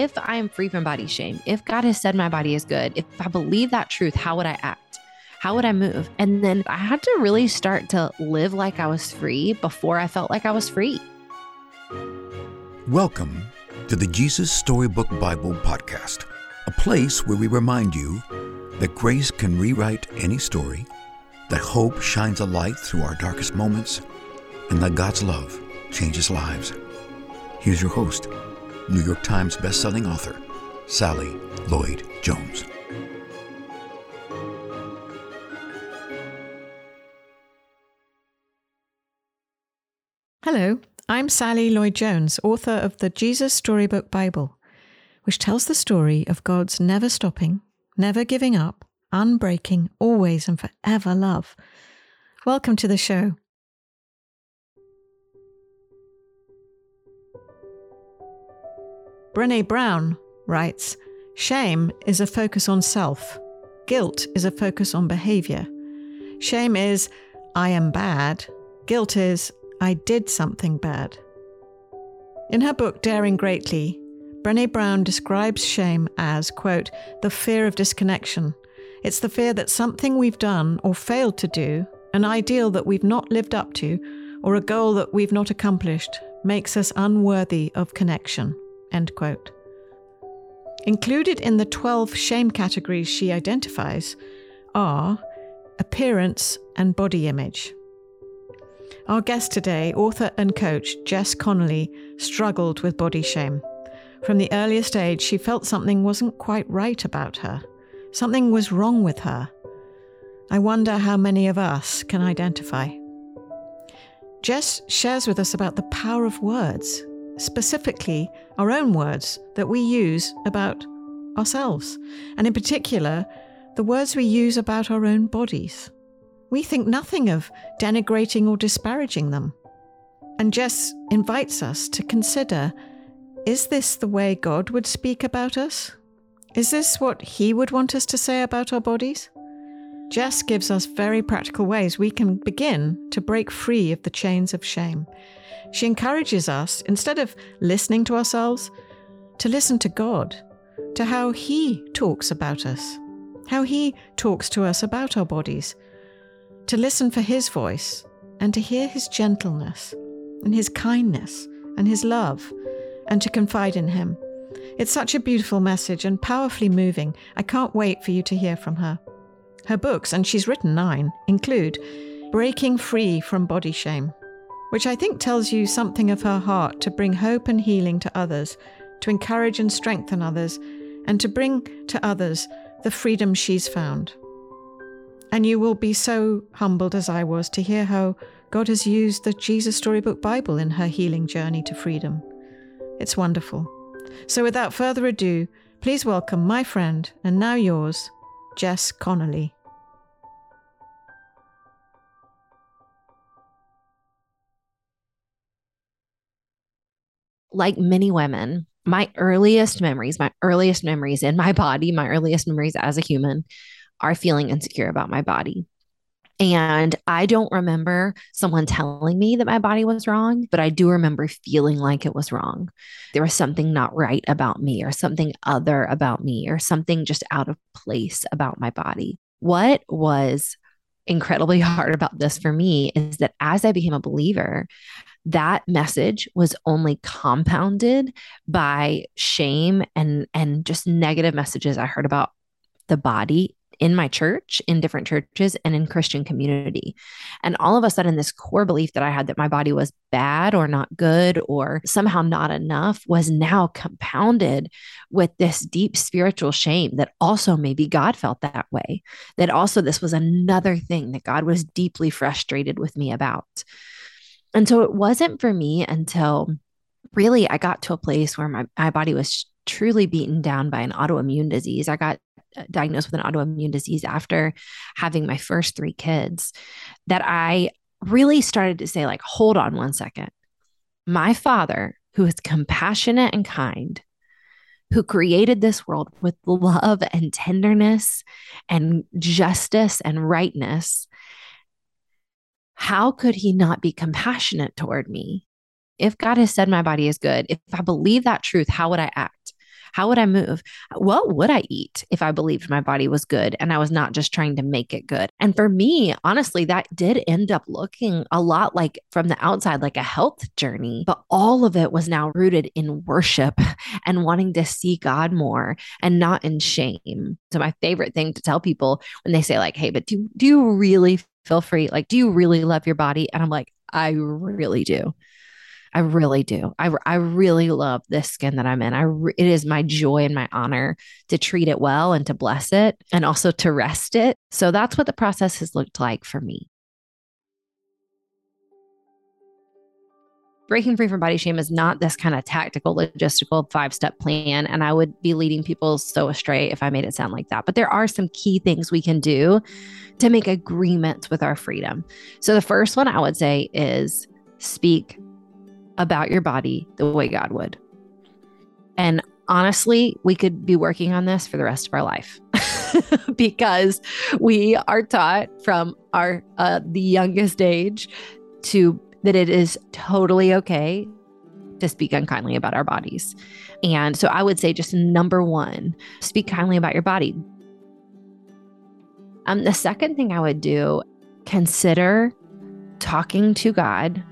if I am free from body shame, if God has said my body is good, if I believe that truth, how would I act? How would I move? And then I had to really start to live like I was free before I felt like I was free. Welcome to the Jesus Storybook Bible Podcast, a place where we remind you that grace can rewrite any story, that hope shines a light through our darkest moments, and that God's love changes lives. Here's your host, New York Times bestselling author, Sally Lloyd Jones. Hello, I'm Sally Lloyd Jones, author of the Jesus Storybook Bible, which tells the story of God's never stopping, never giving up, unbreaking, always and forever love. Welcome to the show. Brene Brown writes Shame is a focus on self, guilt is a focus on behavior. Shame is, I am bad, guilt is, I did something bad. In her book Daring Greatly, Brene Brown describes shame as, quote, the fear of disconnection. It's the fear that something we've done or failed to do, an ideal that we've not lived up to, or a goal that we've not accomplished, makes us unworthy of connection. End quote. Included in the 12 shame categories she identifies are appearance and body image. Our guest today, author and coach Jess Connolly, struggled with body shame. From the earliest age, she felt something wasn't quite right about her. Something was wrong with her. I wonder how many of us can identify. Jess shares with us about the power of words specifically our own words that we use about ourselves, and in particular, the words we use about our own bodies. We think nothing of denigrating or disparaging them. And Jess invites us to consider is this the way God would speak about us? Is this what He would want us to say about our bodies? Jess gives us very practical ways we can begin to break free of the chains of shame she encourages us, instead of listening to ourselves, to listen to God, to how He talks about us, how He talks to us about our bodies, to listen for His voice and to hear His gentleness and His kindness and His love and to confide in Him. It's such a beautiful message and powerfully moving. I can't wait for you to hear from her. Her books, and she's written nine, include Breaking Free from Body Shame, which I think tells you something of her heart to bring hope and healing to others, to encourage and strengthen others, and to bring to others the freedom she's found. And you will be so humbled as I was to hear how God has used the Jesus Storybook Bible in her healing journey to freedom. It's wonderful. So, without further ado, please welcome my friend and now yours, Jess Connolly. Like many women, my earliest memories, my earliest memories in my body, my earliest memories as a human are feeling insecure about my body. And I don't remember someone telling me that my body was wrong, but I do remember feeling like it was wrong. There was something not right about me, or something other about me, or something just out of place about my body. What was incredibly hard about this for me is that as I became a believer, that message was only compounded by shame and and just negative messages I heard about the body in my church, in different churches, and in Christian community. And all of a sudden, this core belief that I had that my body was bad or not good or somehow not enough was now compounded with this deep spiritual shame that also maybe God felt that way. That also this was another thing that God was deeply frustrated with me about. And so it wasn't for me until really I got to a place where my, my body was truly beaten down by an autoimmune disease. I got uh, diagnosed with an autoimmune disease after having my first three kids that I really started to say, like, hold on one second. My father, who is compassionate and kind, who created this world with love and tenderness and justice and rightness, how could he not be compassionate toward me? If God has said my body is good, if I believe that truth, how would I act? How would I move? What would I eat if I believed my body was good and I was not just trying to make it good? And for me, honestly, that did end up looking a lot like from the outside, like a health journey. But all of it was now rooted in worship and wanting to see God more and not in shame. So, my favorite thing to tell people when they say, like, hey, but do, do you really feel free? Like, do you really love your body? And I'm like, I really do. I really do. I, I really love this skin that I'm in. I re- it is my joy and my honor to treat it well and to bless it and also to rest it. So that's what the process has looked like for me. breaking free from body shame is not this kind of tactical, logistical five step plan. And I would be leading people so astray if I made it sound like that. But there are some key things we can do to make agreements with our freedom. So the first one I would say is speak about your body the way God would. And honestly, we could be working on this for the rest of our life because we are taught from our uh, the youngest age to that it is totally okay to speak unkindly about our bodies. And so I would say just number 1, speak kindly about your body. Um the second thing I would do consider talking to God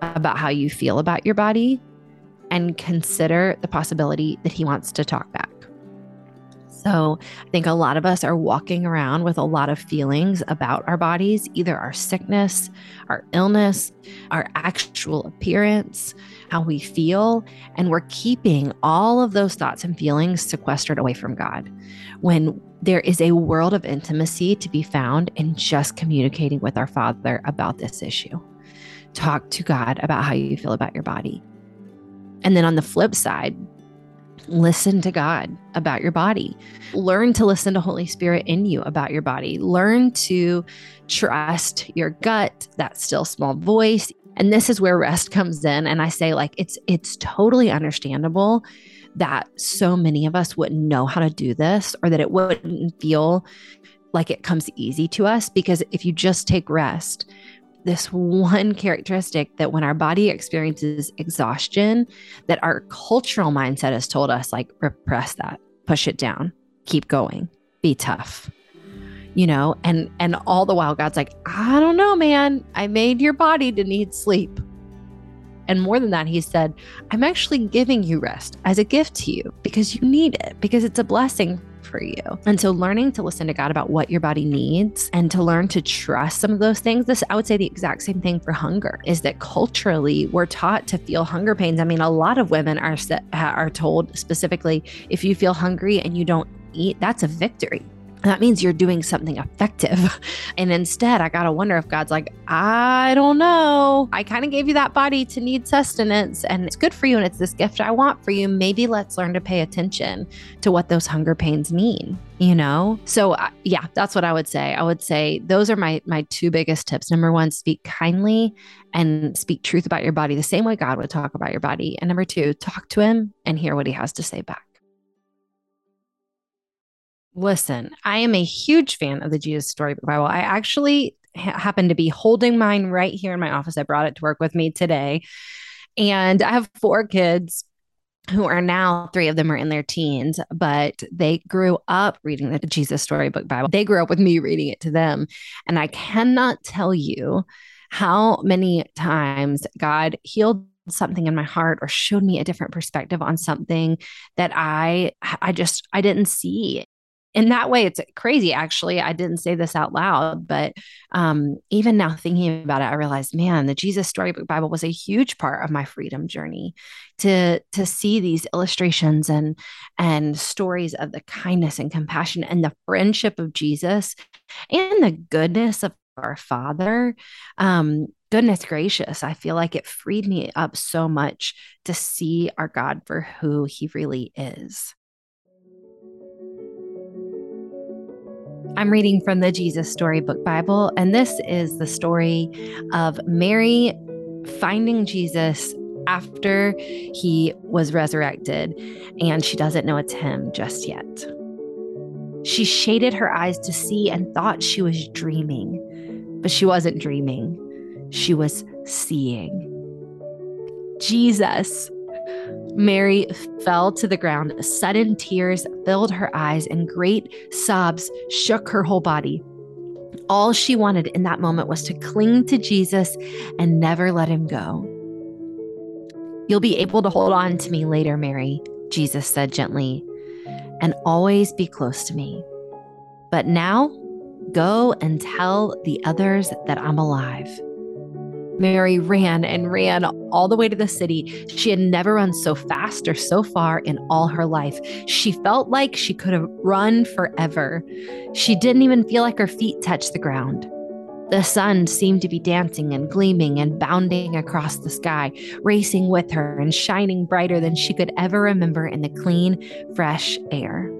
about how you feel about your body and consider the possibility that he wants to talk back. So, I think a lot of us are walking around with a lot of feelings about our bodies, either our sickness, our illness, our actual appearance, how we feel, and we're keeping all of those thoughts and feelings sequestered away from God. When there is a world of intimacy to be found in just communicating with our Father about this issue talk to God about how you feel about your body. And then on the flip side, listen to God about your body. Learn to listen to Holy Spirit in you about your body. Learn to trust your gut, that still small voice. And this is where rest comes in and I say like it's it's totally understandable that so many of us wouldn't know how to do this or that it wouldn't feel like it comes easy to us because if you just take rest this one characteristic that when our body experiences exhaustion that our cultural mindset has told us like repress that push it down keep going be tough you know? And and all the while god's like i don't know man. I made your body to need sleep. And more than that he said i'm actually giving you rest as a gift to you because you need it because it's a blessing for you. And so learning to listen to God about what your body needs and to learn to trust some of those things. This I would say the exact same thing for hunger is that culturally we're taught to feel hunger pains. I mean, a lot of women are are told specifically if you feel hungry and you don't eat, that's a victory that means you're doing something effective. And instead, I got to wonder if God's like, I don't know. I kind of gave you that body to need sustenance and it's good for you and it's this gift I want for you. Maybe let's learn to pay attention to what those hunger pains mean, you know? So, uh, yeah, that's what I would say. I would say those are my my two biggest tips. Number 1, speak kindly and speak truth about your body the same way God would talk about your body. And number 2, talk to him and hear what he has to say back. Listen, I am a huge fan of the Jesus Story Bible. I actually ha- happen to be holding mine right here in my office. I brought it to work with me today. And I have four kids who are now three of them are in their teens, but they grew up reading the Jesus Storybook Bible. They grew up with me reading it to them. And I cannot tell you how many times God healed something in my heart or showed me a different perspective on something that I I just I didn't see in that way it's crazy actually. I didn't say this out loud but um, even now thinking about it i realized man the jesus storybook bible was a huge part of my freedom journey to to see these illustrations and and stories of the kindness and compassion and the friendship of jesus and the goodness of our father. Um, goodness gracious i feel like it freed me up so much to see our god for who he really is I'm reading from the Jesus Storybook Bible, and this is the story of Mary finding Jesus after he was resurrected, and she doesn't know it's him just yet. She shaded her eyes to see and thought she was dreaming, but she wasn't dreaming, she was seeing. Jesus Mary fell to the ground. Sudden tears filled her eyes, and great sobs shook her whole body. All she wanted in that moment was to cling to Jesus and never let him go. You'll be able to hold on to me later, Mary, Jesus said gently, and always be close to me. But now, go and tell the others that I'm alive. Mary ran and ran all the way to the city. She had never run so fast or so far in all her life. She felt like she could have run forever. She didn't even feel like her feet touched the ground. The sun seemed to be dancing and gleaming and bounding across the sky, racing with her and shining brighter than she could ever remember in the clean, fresh air.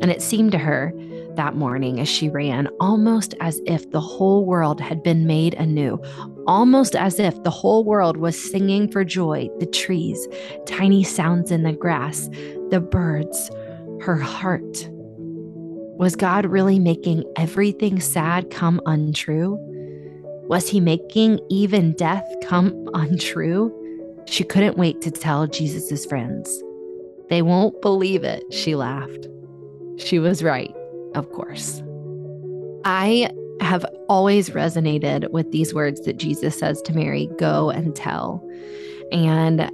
And it seemed to her that morning as she ran, almost as if the whole world had been made anew, almost as if the whole world was singing for joy the trees, tiny sounds in the grass, the birds, her heart. Was God really making everything sad come untrue? Was he making even death come untrue? She couldn't wait to tell Jesus' friends. They won't believe it, she laughed. She was right of course. I have always resonated with these words that Jesus says to Mary go and tell. And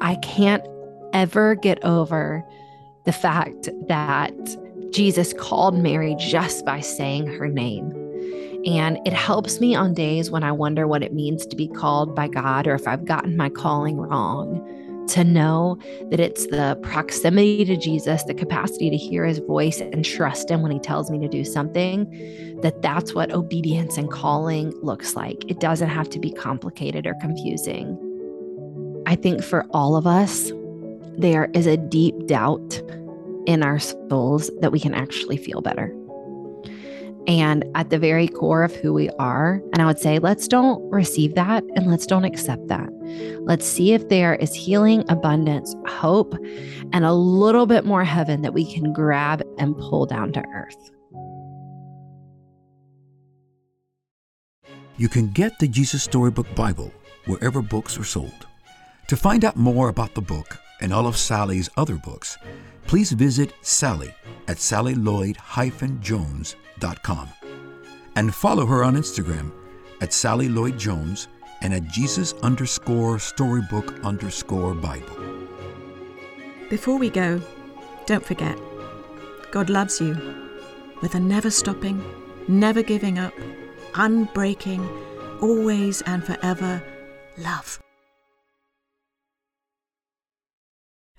I can't ever get over the fact that Jesus called Mary just by saying her name. And it helps me on days when I wonder what it means to be called by God or if I've gotten my calling wrong to know that it's the proximity to Jesus, the capacity to hear his voice and trust him when he tells me to do something, that that's what obedience and calling looks like. It doesn't have to be complicated or confusing. I think for all of us, there is a deep doubt in our souls that we can actually feel better and at the very core of who we are. And I would say, let's don't receive that and let's don't accept that. Let's see if there is healing, abundance, hope, and a little bit more heaven that we can grab and pull down to earth. You can get the Jesus Storybook Bible wherever books are sold. To find out more about the book and all of Sally's other books, please visit Sally at sallylloyd-jones.com and follow her on Instagram at Sally Lloyd Jones and at Jesus underscore storybook underscore Bible. Before we go, don't forget God loves you with a never stopping, never giving up, unbreaking, always and forever love.